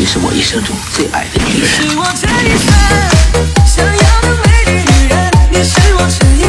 你是我一生中最爱的女人。你是我这一生想要的美丽女人你是我这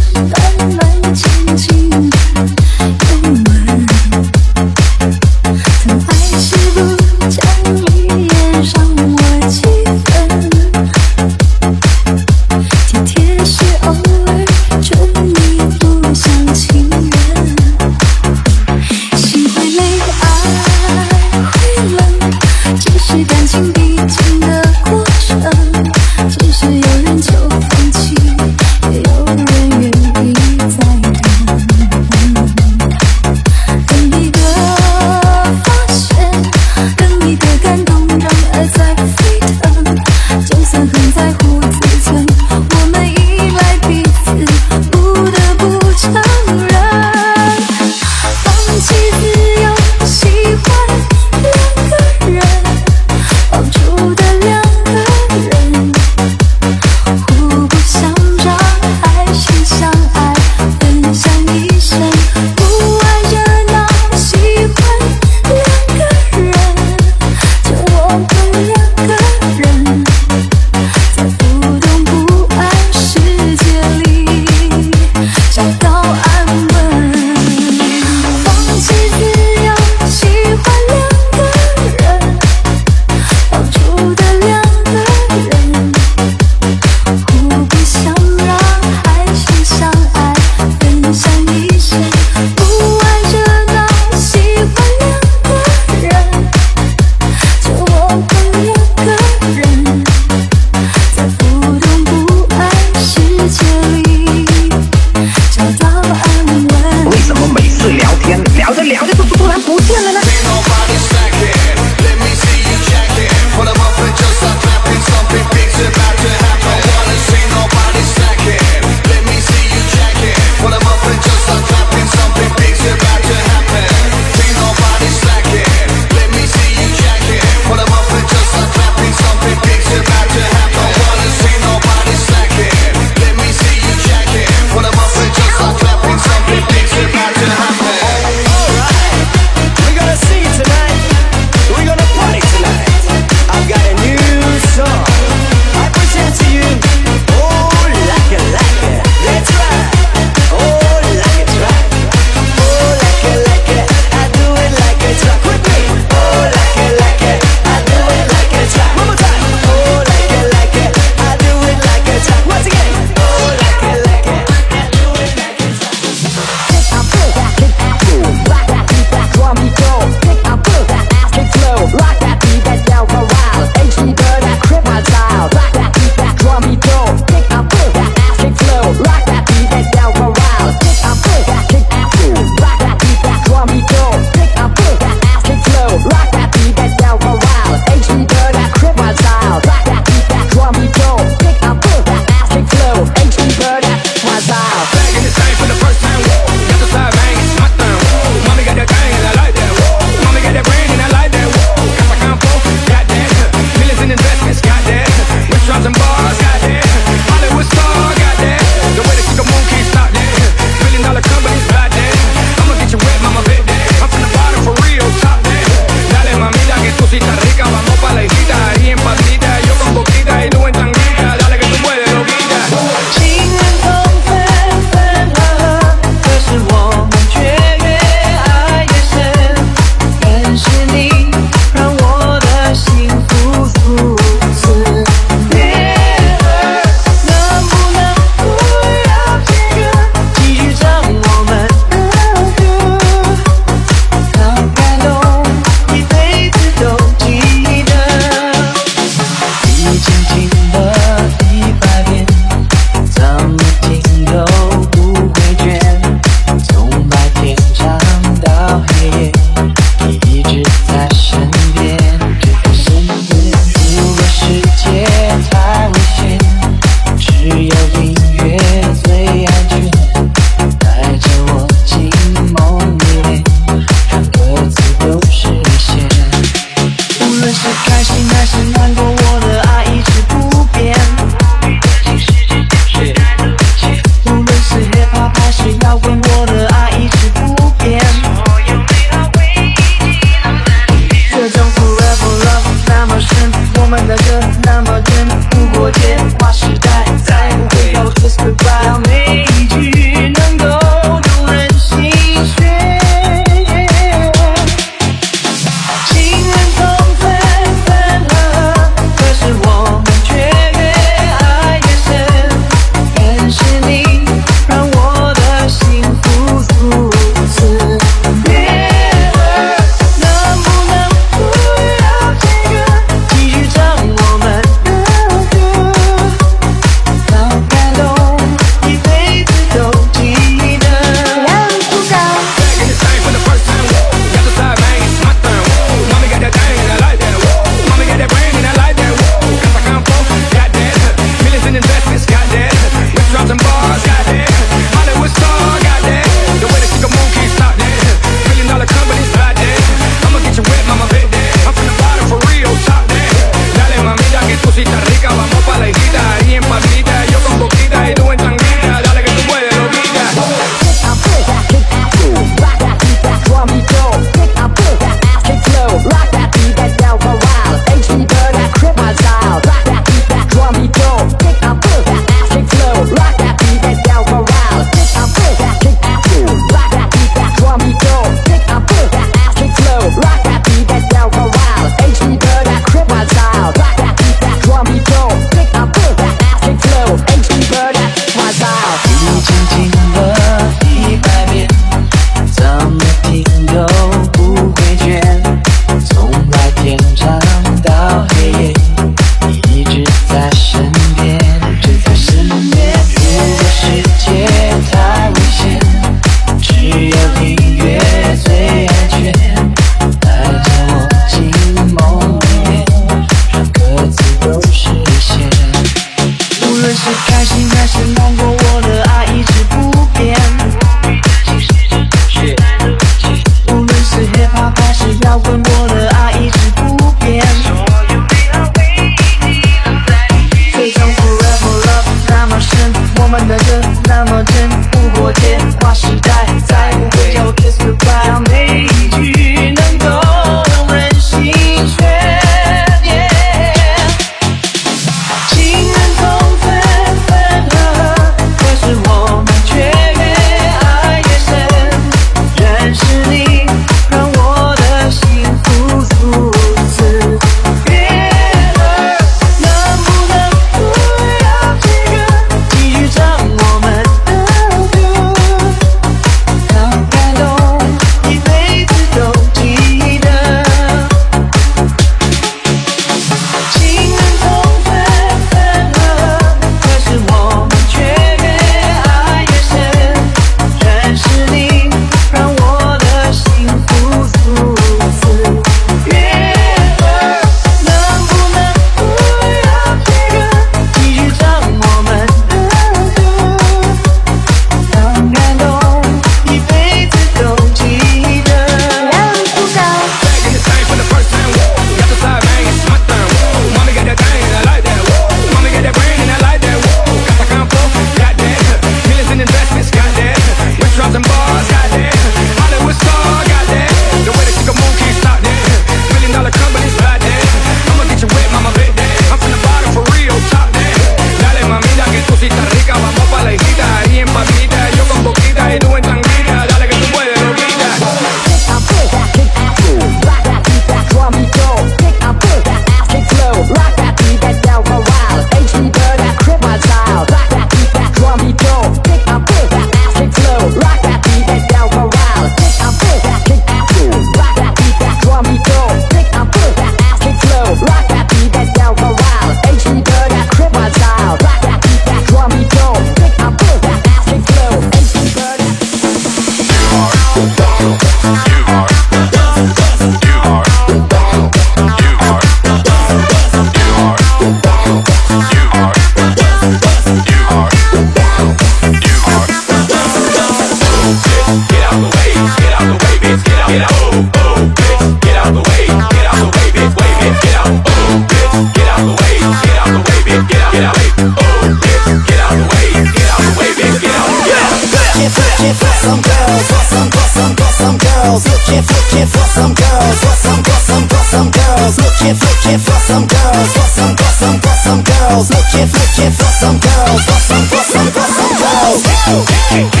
looking for some girls, for some, for some, for some girls. Looking, looking for some girls, for some, for some, for some girls.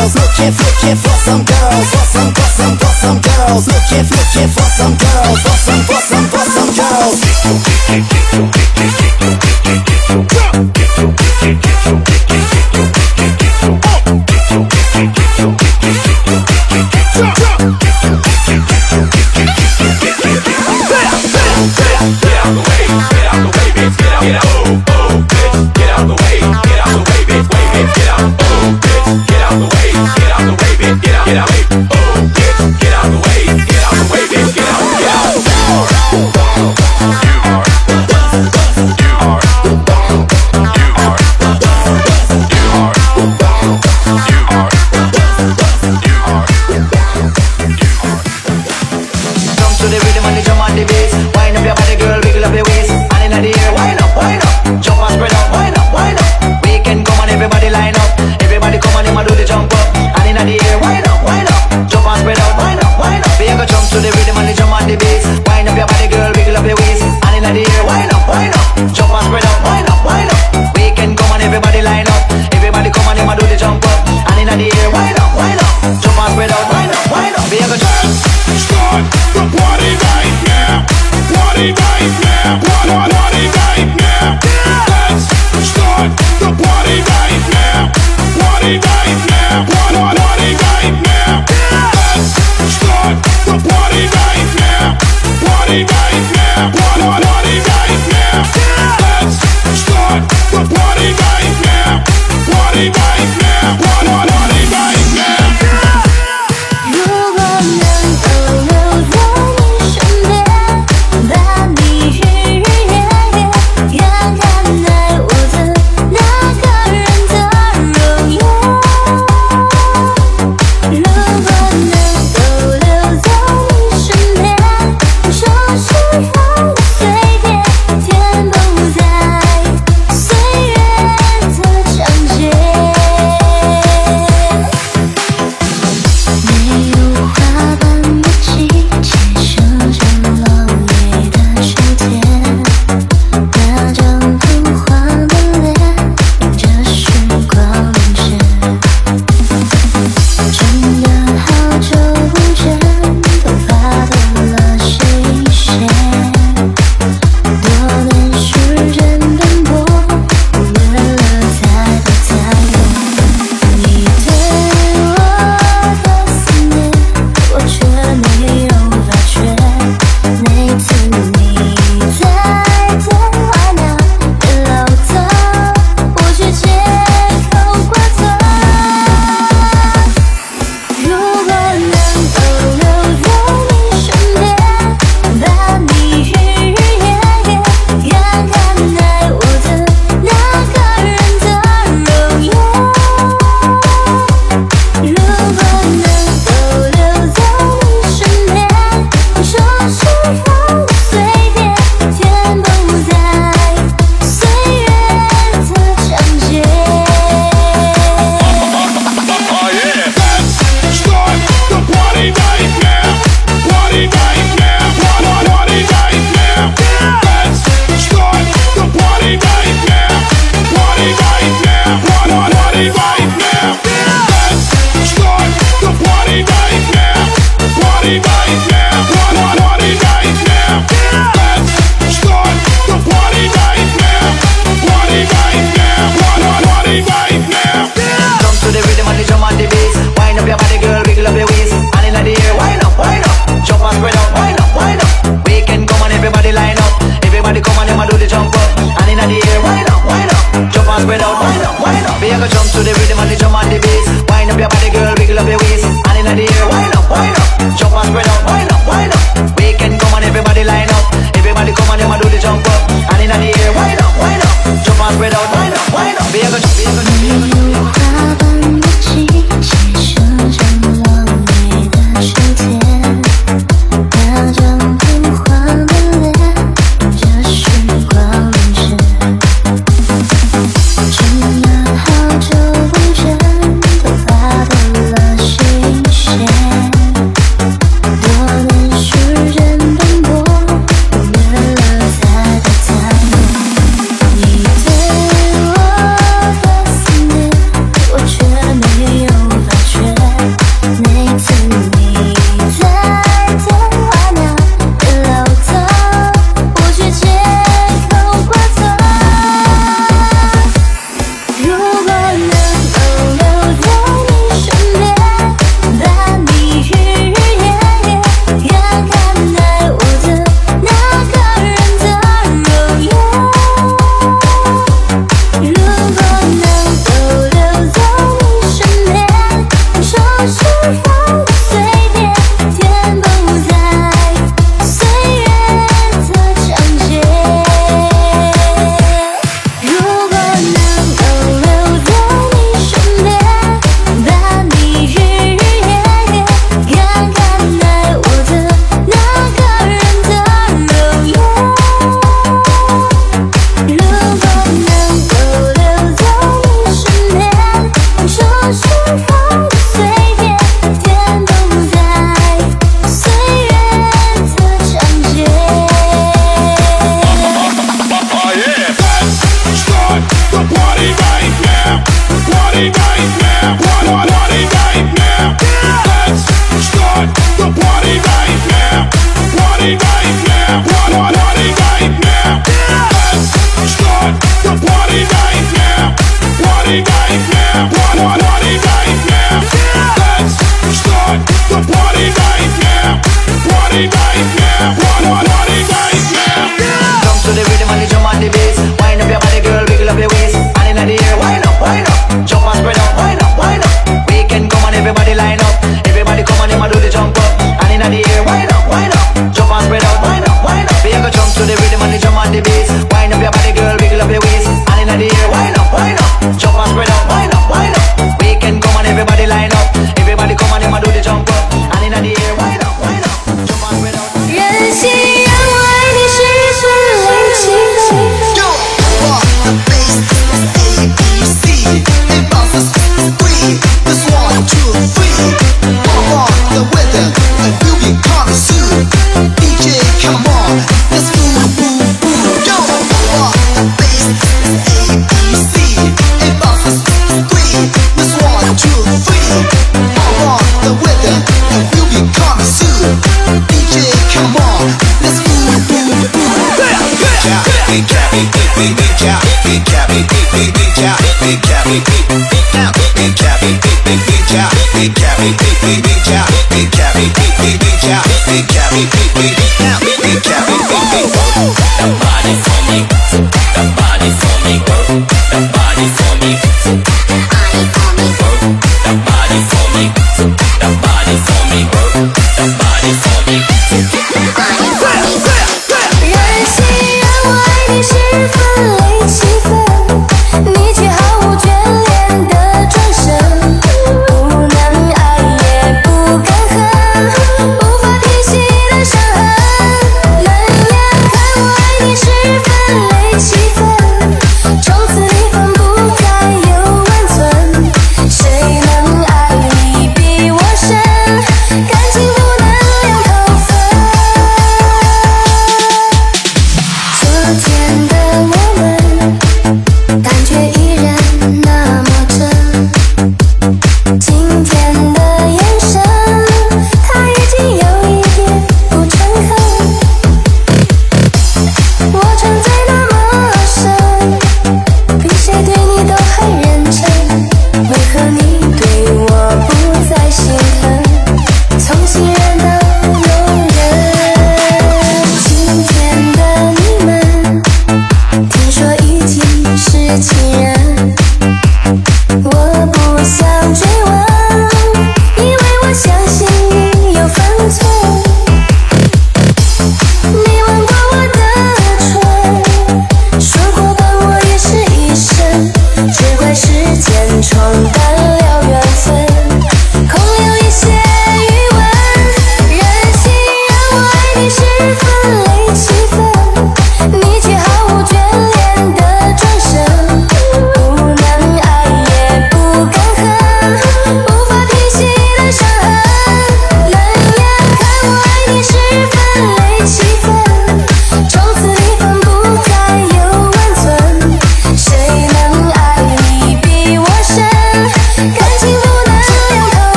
girls looking, looking for some girls, for some, for some, for some girls looking, looking for some girls, for some, for some, for some girls.